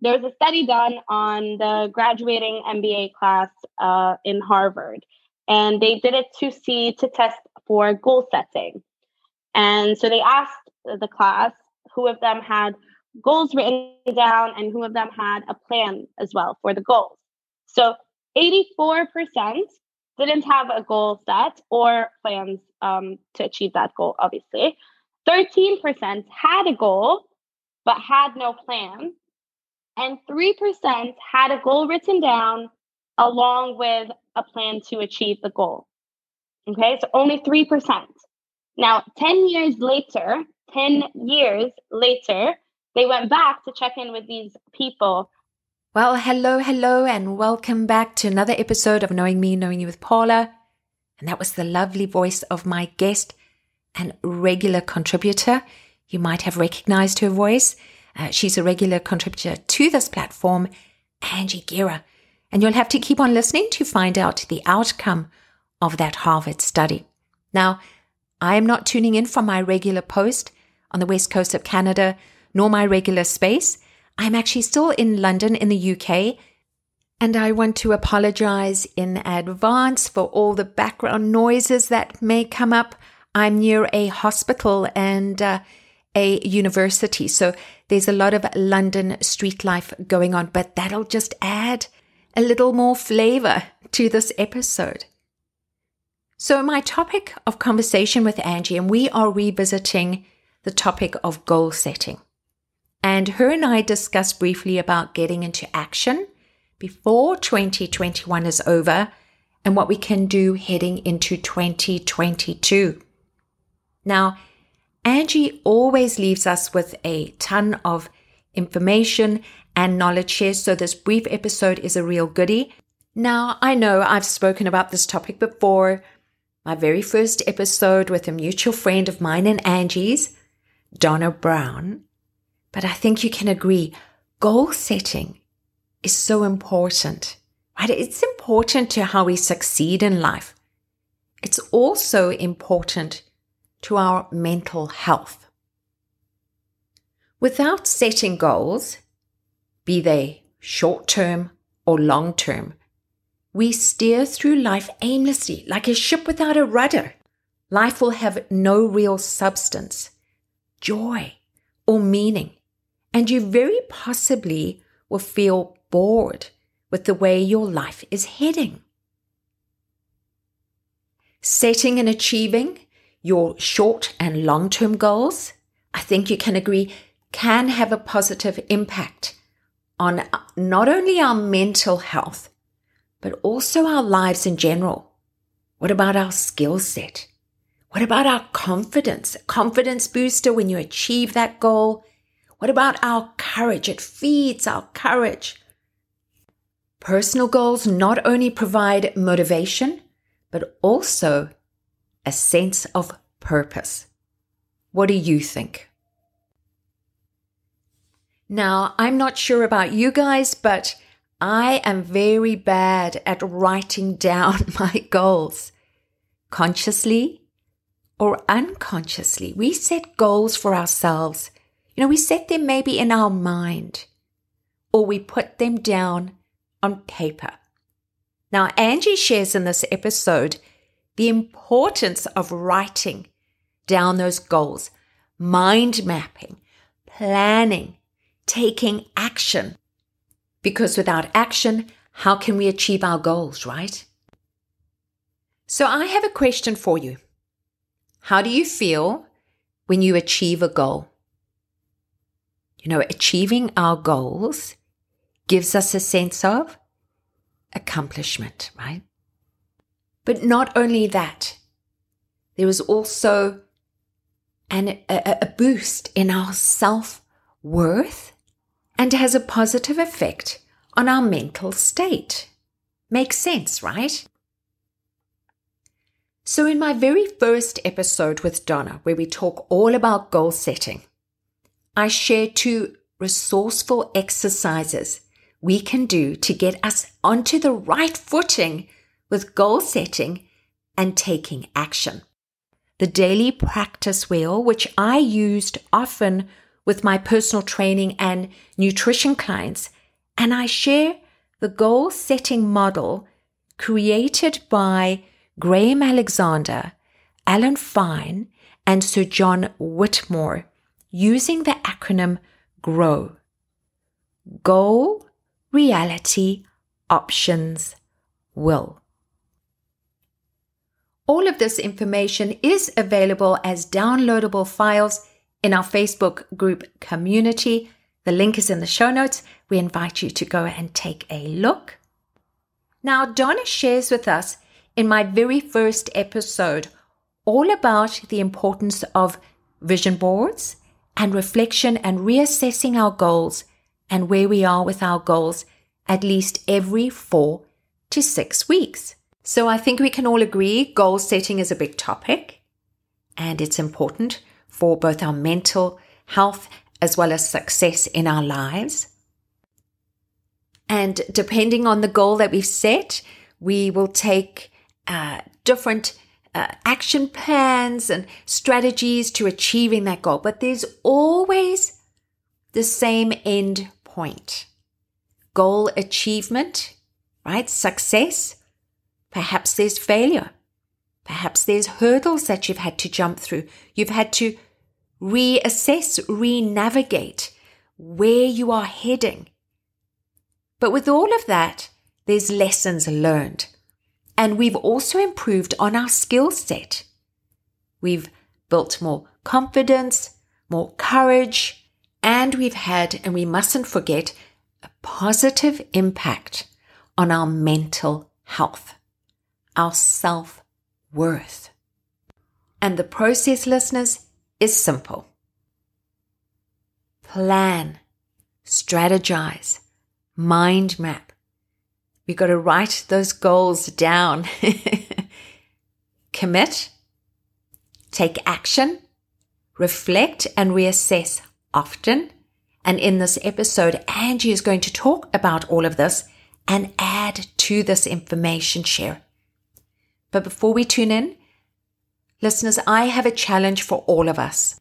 there was a study done on the graduating MBA class uh, in Harvard, and they did it to see to test for goal setting. And so they asked the class who of them had goals written down and who of them had a plan as well for the goals. So 84% didn't have a goal set or plans um, to achieve that goal, obviously. 13% had a goal but had no plan. And 3% had a goal written down along with a plan to achieve the goal. Okay, so only 3%. Now, 10 years later, 10 years later, they went back to check in with these people. Well, hello, hello, and welcome back to another episode of Knowing Me, Knowing You with Paula. And that was the lovely voice of my guest and regular contributor. You might have recognized her voice. Uh, she's a regular contributor to this platform, Angie Gira. And you'll have to keep on listening to find out the outcome of that Harvard study. Now, I am not tuning in from my regular post on the west coast of Canada, nor my regular space. I'm actually still in London in the UK. And I want to apologize in advance for all the background noises that may come up. I'm near a hospital and uh, a university. So there's a lot of London street life going on, but that'll just add a little more flavor to this episode. So, my topic of conversation with Angie, and we are revisiting the topic of goal setting. And her and I discussed briefly about getting into action before 2021 is over and what we can do heading into 2022. Now, Angie always leaves us with a ton of information and knowledge share, so this brief episode is a real goodie. Now, I know I've spoken about this topic before, my very first episode with a mutual friend of mine and Angie's, Donna Brown. But I think you can agree, goal setting is so important, right? It's important to how we succeed in life. It's also important to our mental health. Without setting goals, be they short term or long term, we steer through life aimlessly, like a ship without a rudder. Life will have no real substance, joy, or meaning, and you very possibly will feel bored with the way your life is heading. Setting and achieving your short and long term goals, I think you can agree, can have a positive impact on uh, not only our mental health, but also our lives in general. What about our skill set? What about our confidence? Confidence booster when you achieve that goal. What about our courage? It feeds our courage. Personal goals not only provide motivation, but also a sense of purpose. What do you think? Now, I'm not sure about you guys, but I am very bad at writing down my goals. Consciously or unconsciously, we set goals for ourselves. You know, we set them maybe in our mind or we put them down on paper. Now, Angie shares in this episode the importance of writing down those goals, mind mapping, planning, taking action. Because without action, how can we achieve our goals, right? So I have a question for you. How do you feel when you achieve a goal? You know, achieving our goals gives us a sense of accomplishment, right? But not only that, there is also an, a, a boost in our self worth and has a positive effect on our mental state. Makes sense, right? So, in my very first episode with Donna, where we talk all about goal setting, I share two resourceful exercises we can do to get us onto the right footing with goal setting and taking action. The daily practice wheel, which I used often with my personal training and nutrition clients, and I share the goal setting model created by Graham Alexander, Alan Fine, and Sir John Whitmore using the acronym GROW. Goal, reality, options, will. All of this information is available as downloadable files in our Facebook group community. The link is in the show notes. We invite you to go and take a look. Now, Donna shares with us in my very first episode all about the importance of vision boards and reflection and reassessing our goals and where we are with our goals at least every four to six weeks. So I think we can all agree goal setting is a big topic and it's important for both our mental health as well as success in our lives. And depending on the goal that we've set, we will take uh, different uh, action plans and strategies to achieving that goal. But there's always the same end point goal achievement, right? Success. Perhaps there's failure. Perhaps there's hurdles that you've had to jump through. You've had to reassess, re navigate where you are heading. But with all of that, there's lessons learned. And we've also improved on our skill set. We've built more confidence, more courage, and we've had, and we mustn't forget, a positive impact on our mental health, our self worth. And the process, listeners, is simple plan, strategize, mind map. We've got to write those goals down. Commit, take action, reflect, and reassess often. And in this episode, Angie is going to talk about all of this and add to this information share. But before we tune in, listeners, I have a challenge for all of us.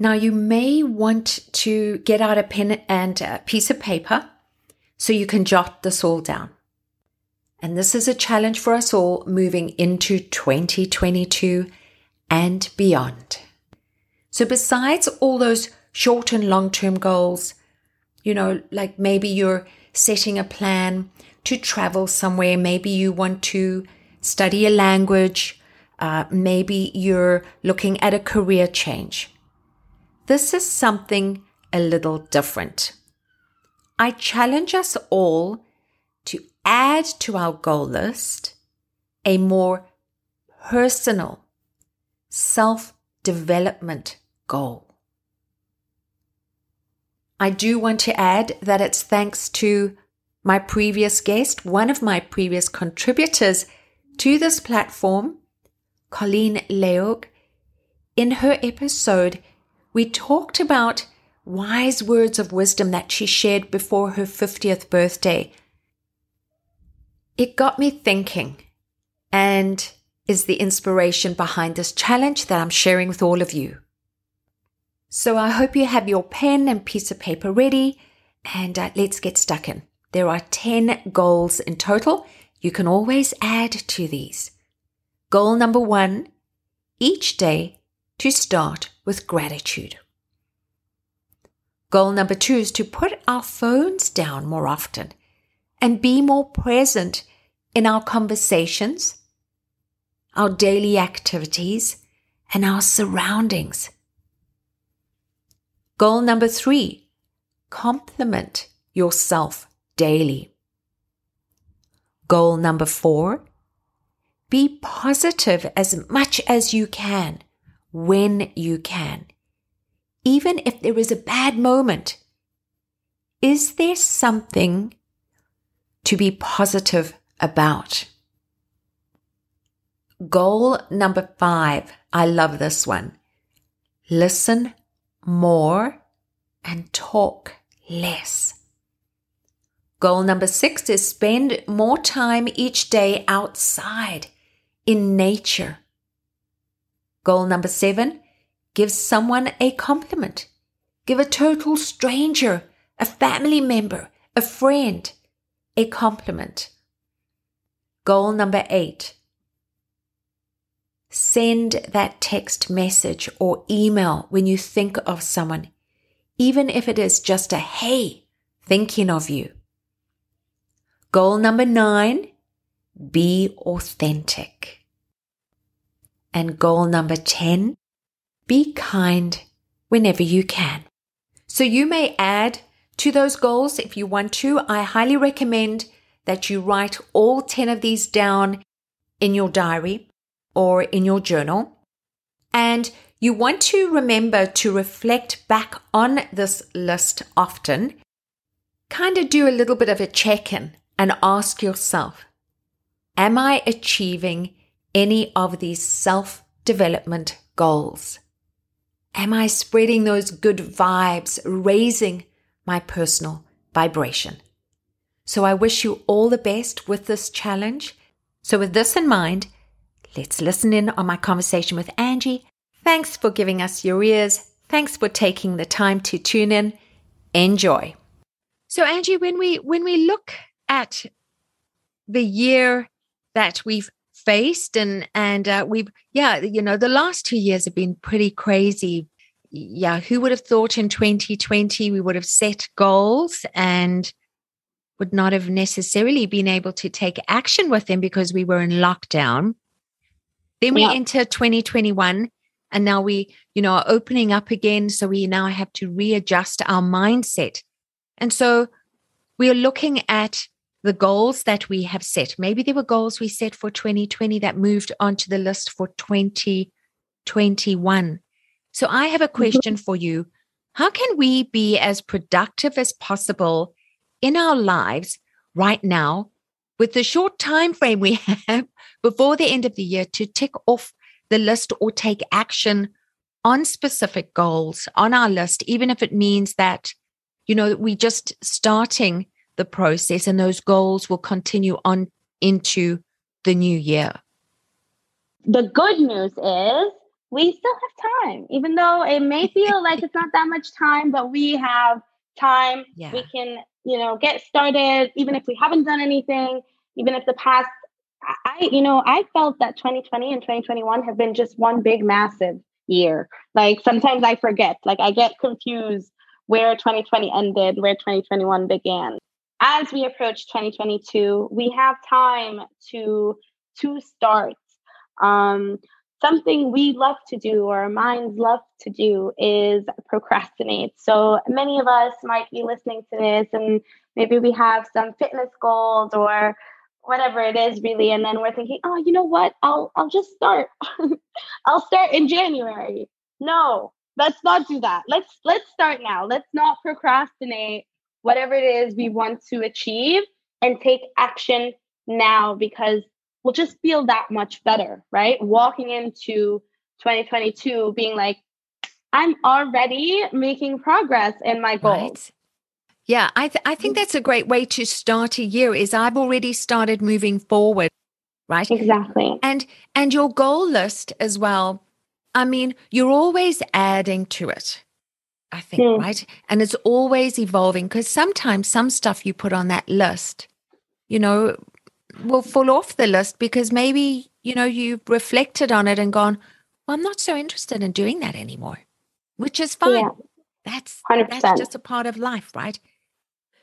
Now, you may want to get out a pen and a piece of paper so you can jot this all down. And this is a challenge for us all moving into 2022 and beyond. So, besides all those short and long term goals, you know, like maybe you're setting a plan to travel somewhere, maybe you want to study a language, uh, maybe you're looking at a career change. This is something a little different. I challenge us all to add to our goal list a more personal self development goal. I do want to add that it's thanks to my previous guest, one of my previous contributors to this platform, Colleen Leog. In her episode, we talked about wise words of wisdom that she shared before her 50th birthday. It got me thinking and is the inspiration behind this challenge that I'm sharing with all of you. So I hope you have your pen and piece of paper ready and uh, let's get stuck in. There are 10 goals in total. You can always add to these. Goal number one each day to start with gratitude. Goal number two is to put our phones down more often and be more present in our conversations, our daily activities, and our surroundings. Goal number three compliment yourself daily. Goal number four be positive as much as you can when you can even if there is a bad moment, is there something to be positive about? Goal number five. I love this one. Listen more and talk less. Goal number six is spend more time each day outside in nature. Goal number seven Give someone a compliment, Give a total stranger, a family member, a friend, a compliment. Goal number eight. Send that text message or email when you think of someone, even if it is just a hey, thinking of you. Goal number nine, be authentic. And goal number 10, be kind whenever you can. So you may add to those goals if you want to. I highly recommend that you write all 10 of these down in your diary or in your journal. And you want to remember to reflect back on this list often. Kind of do a little bit of a check in and ask yourself Am I achieving any of these self development goals? Am I spreading those good vibes, raising my personal vibration? So I wish you all the best with this challenge. So, with this in mind, let's listen in on my conversation with Angie. Thanks for giving us your ears. Thanks for taking the time to tune in. Enjoy. So, Angie, when we when we look at the year that we've faced and and uh, we've yeah you know the last two years have been pretty crazy. Yeah who would have thought in 2020 we would have set goals and would not have necessarily been able to take action with them because we were in lockdown. Then we yeah. enter 2021 and now we you know are opening up again. So we now have to readjust our mindset. And so we are looking at the goals that we have set. Maybe there were goals we set for 2020 that moved onto the list for 2021. So I have a mm-hmm. question for you. How can we be as productive as possible in our lives right now with the short time frame we have before the end of the year to tick off the list or take action on specific goals on our list even if it means that you know we just starting the process and those goals will continue on into the new year. The good news is we still have time, even though it may feel like it's not that much time, but we have time. Yeah. We can, you know, get started, even if we haven't done anything, even if the past, I, you know, I felt that 2020 and 2021 have been just one big, massive year. Like sometimes I forget, like I get confused where 2020 ended, where 2021 began as we approach 2022, we have time to to start. Um, something we love to do or our minds love to do is procrastinate. So many of us might be listening to this and maybe we have some fitness goals or whatever it is really and then we're thinking, "Oh, you know what? I'll I'll just start. I'll start in January." No, let's not do that. Let's let's start now. Let's not procrastinate whatever it is we want to achieve and take action now because we'll just feel that much better, right? Walking into 2022 being like, I'm already making progress in my goals. Right. Yeah, I, th- I think mm-hmm. that's a great way to start a year is I've already started moving forward, right? Exactly. And and your goal list as well. I mean, you're always adding to it. I think, mm. right? And it's always evolving because sometimes some stuff you put on that list, you know, will fall off the list because maybe, you know, you've reflected on it and gone, well, I'm not so interested in doing that anymore, which is fine. Yeah. That's 100%. that's just a part of life, right?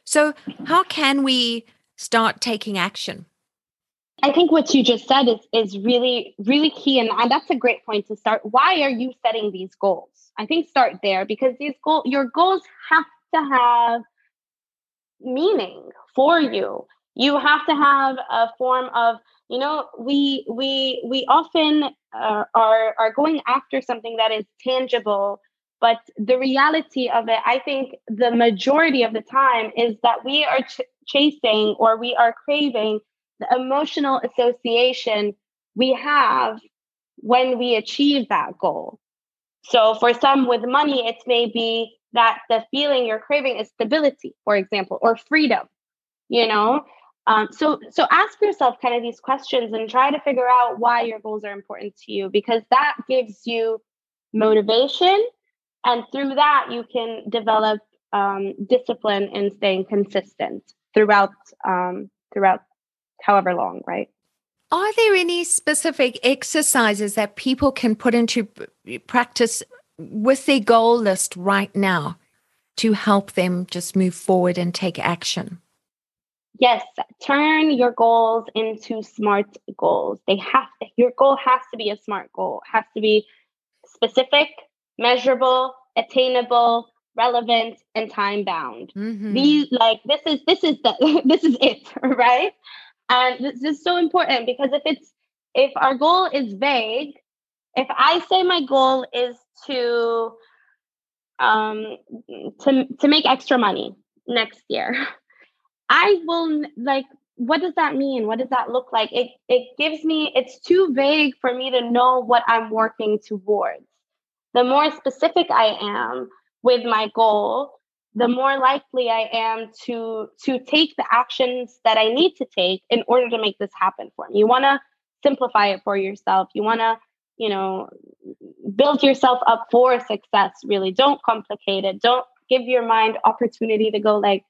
So, how can we start taking action? I think what you just said is is really really key, and, and that's a great point to start. Why are you setting these goals? I think start there because these goal your goals have to have meaning for you. You have to have a form of you know we we we often uh, are are going after something that is tangible but the reality of it i think the majority of the time is that we are ch- chasing or we are craving the emotional association we have when we achieve that goal. So for some with money, it may be that the feeling you're craving is stability, for example, or freedom, you know? Um, so so ask yourself kind of these questions and try to figure out why your goals are important to you because that gives you motivation And through that, you can develop um, discipline in staying consistent throughout um, throughout however long, right? Are there any specific exercises that people can put into practice with their goal list right now to help them just move forward and take action? Yes, turn your goals into smart goals. They have to, your goal has to be a smart goal. It has to be specific, measurable, attainable, relevant, and time bound. Mm-hmm. These like this is this is the this is it, right? And this is so important because if it's if our goal is vague, if I say my goal is to um to to make extra money next year, I will like what does that mean? What does that look like? It it gives me it's too vague for me to know what I'm working towards. The more specific I am with my goal, the more likely I am to to take the actions that I need to take in order to make this happen for me. You want to simplify it for yourself. You want to, you know, build yourself up for success. Really, don't complicate it. Don't give your mind opportunity to go like,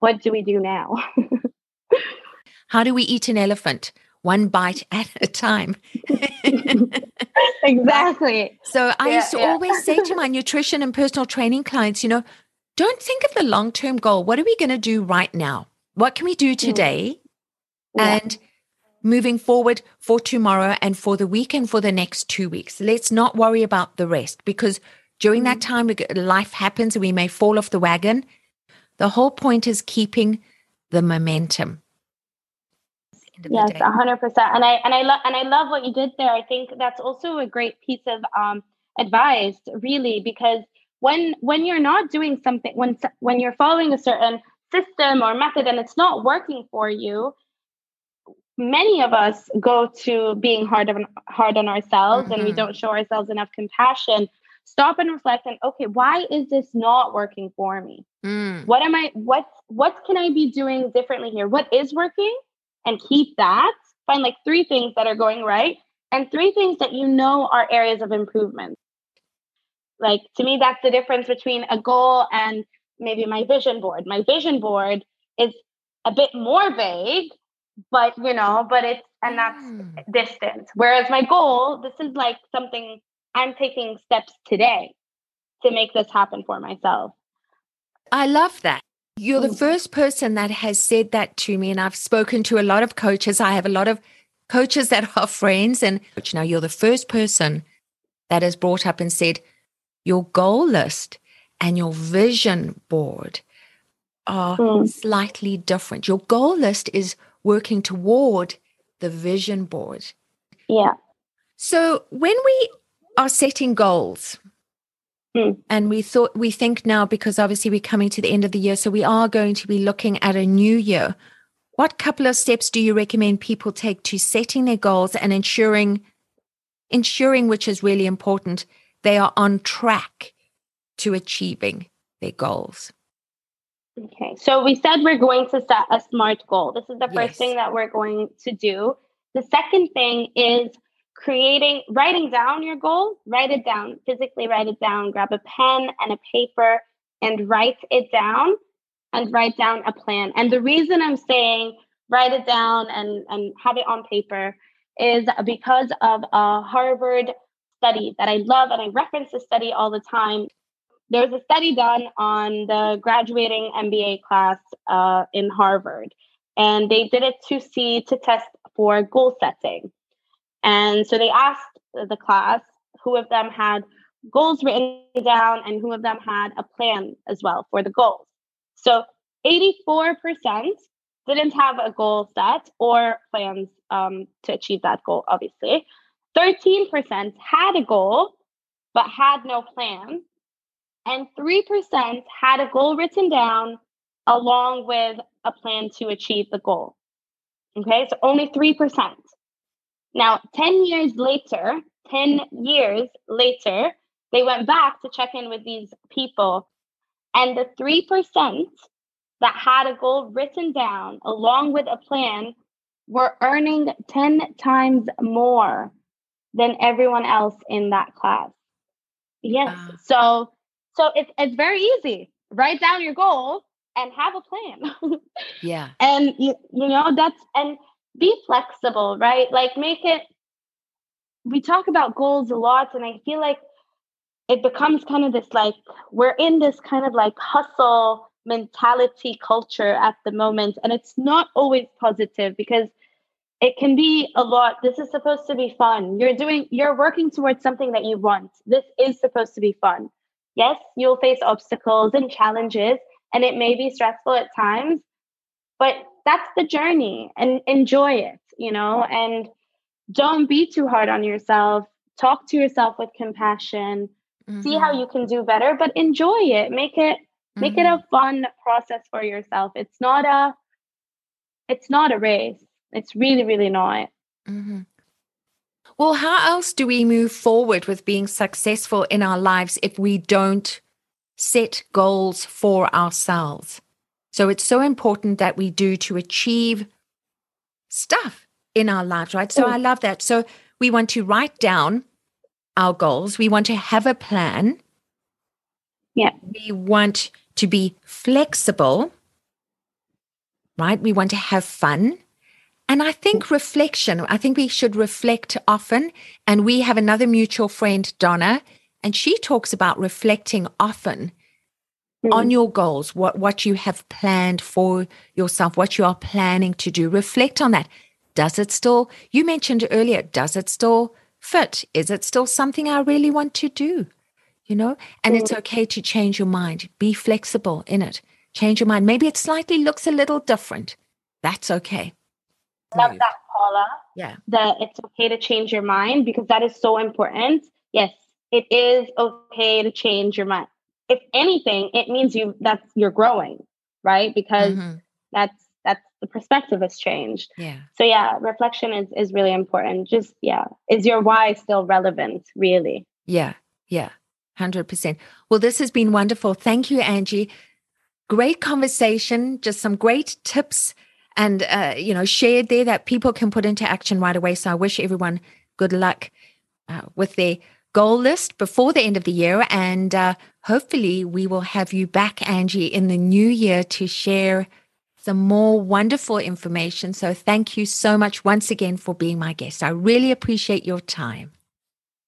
what do we do now? How do we eat an elephant? One bite at a time. exactly. So I yeah, used to yeah. always say to my nutrition and personal training clients, you know, don't think of the long term goal. What are we going to do right now? What can we do mm. today? Yeah. And moving forward for tomorrow and for the week and for the next two weeks. Let's not worry about the rest because during that mm. time, life happens and we may fall off the wagon. The whole point is keeping the momentum. Yes, hundred percent. And I and I love and I love what you did there. I think that's also a great piece of um, advice, really, because when when you're not doing something when when you're following a certain system or method and it's not working for you many of us go to being hard on hard on ourselves mm-hmm. and we mm-hmm. don't show ourselves enough compassion stop and reflect and okay why is this not working for me mm. what am i what what can i be doing differently here what is working and keep that find like three things that are going right and three things that you know are areas of improvement like to me, that's the difference between a goal and maybe my vision board. My vision board is a bit more vague, but you know, but it's and that's mm. distance. Whereas my goal, this is like something I'm taking steps today to make this happen for myself. I love that. You're the mm. first person that has said that to me. And I've spoken to a lot of coaches. I have a lot of coaches that are friends. And now you're the first person that has brought up and said, your goal list and your vision board are mm. slightly different. Your goal list is working toward the vision board. Yeah. So when we are setting goals, mm. and we thought we think now because obviously we're coming to the end of the year, so we are going to be looking at a new year. What couple of steps do you recommend people take to setting their goals and ensuring ensuring which is really important they are on track to achieving their goals. Okay, so we said we're going to set a SMART goal. This is the first yes. thing that we're going to do. The second thing is creating, writing down your goal, write it down, physically write it down, grab a pen and a paper and write it down and write down a plan. And the reason I'm saying write it down and, and have it on paper is because of a Harvard study that I love, and I reference the study all the time. There was a study done on the graduating MBA class uh, in Harvard, and they did it to see to test for goal setting. And so they asked the class who of them had goals written down and who of them had a plan as well for the goals. So 84% didn't have a goal set or plans um, to achieve that goal, obviously. 13% had a goal but had no plan, and 3% had a goal written down along with a plan to achieve the goal. Okay, so only 3%. Now, 10 years later, 10 years later, they went back to check in with these people, and the 3% that had a goal written down along with a plan were earning 10 times more than everyone else in that class. Yes. So So it's it's very easy. Write down your goal and have a plan. yeah. And you, you know, that's and be flexible, right? Like make it we talk about goals a lot and I feel like it becomes kind of this like we're in this kind of like hustle mentality culture at the moment and it's not always positive because it can be a lot this is supposed to be fun you're doing you're working towards something that you want this is supposed to be fun yes you'll face obstacles and challenges and it may be stressful at times but that's the journey and enjoy it you know and don't be too hard on yourself talk to yourself with compassion mm-hmm. see how mm-hmm. you can do better but enjoy it make it make mm-hmm. it a mm-hmm. fun process for yourself it's not a it's not a race it's really really not mm-hmm. well how else do we move forward with being successful in our lives if we don't set goals for ourselves so it's so important that we do to achieve stuff in our lives right so mm. i love that so we want to write down our goals. We want to have a plan. Yeah. We want to be flexible, right? We want to have fun. And I think reflection, I think we should reflect often. And we have another mutual friend, Donna, and she talks about reflecting often mm. on your goals, what, what you have planned for yourself, what you are planning to do. Reflect on that. Does it still, you mentioned earlier, does it still fit? Is it still something I really want to do? You know, and it's mm. okay to change your mind. Be flexible in it. Change your mind. Maybe it slightly looks a little different. That's okay. Love that, Paula. Yeah. That it's okay to change your mind because that is so important. Yes, it is okay to change your mind. If anything, it means you that's you're growing, right? Because mm-hmm. that's that's the perspective has changed. Yeah. So yeah, reflection is is really important. Just yeah, is your why still relevant really? Yeah. Yeah. 100%. Well, this has been wonderful. Thank you, Angie. Great conversation, just some great tips and uh, you know, shared there that people can put into action right away. So I wish everyone good luck uh, with their goal list before the end of the year and uh, hopefully we will have you back Angie in the new year to share some more wonderful information. So thank you so much once again for being my guest. I really appreciate your time.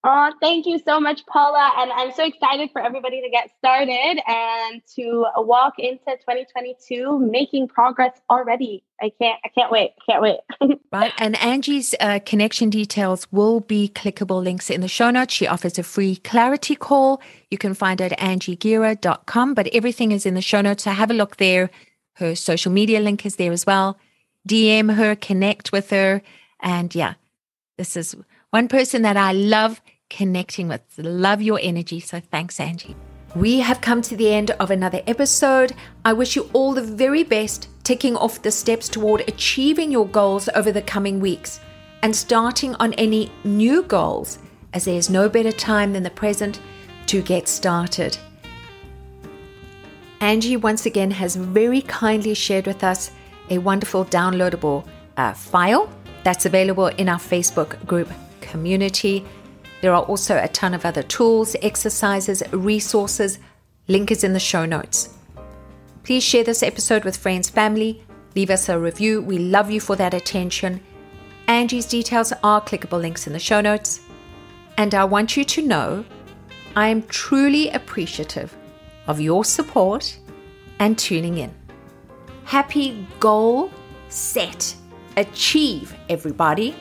Oh, thank you so much, Paula. And I'm so excited for everybody to get started and to walk into 2022 making progress already. I can't, I can't wait. Can't wait. right. And Angie's uh, connection details will be clickable links in the show notes. She offers a free clarity call. You can find it at angiegira.com, but everything is in the show notes. So have a look there. Her social media link is there as well. DM her, connect with her. And yeah, this is one person that I love connecting with. Love your energy. So thanks, Angie. We have come to the end of another episode. I wish you all the very best, ticking off the steps toward achieving your goals over the coming weeks and starting on any new goals, as there is no better time than the present to get started. Angie once again has very kindly shared with us a wonderful downloadable uh, file that's available in our Facebook group community. There are also a ton of other tools, exercises, resources. Link is in the show notes. Please share this episode with friends, family. Leave us a review. We love you for that attention. Angie's details are clickable links in the show notes. And I want you to know I am truly appreciative of your support and tuning in. Happy goal set, achieve, everybody.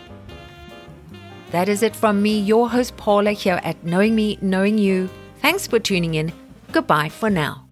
That is it from me, your host Paula, here at Knowing Me, Knowing You. Thanks for tuning in. Goodbye for now.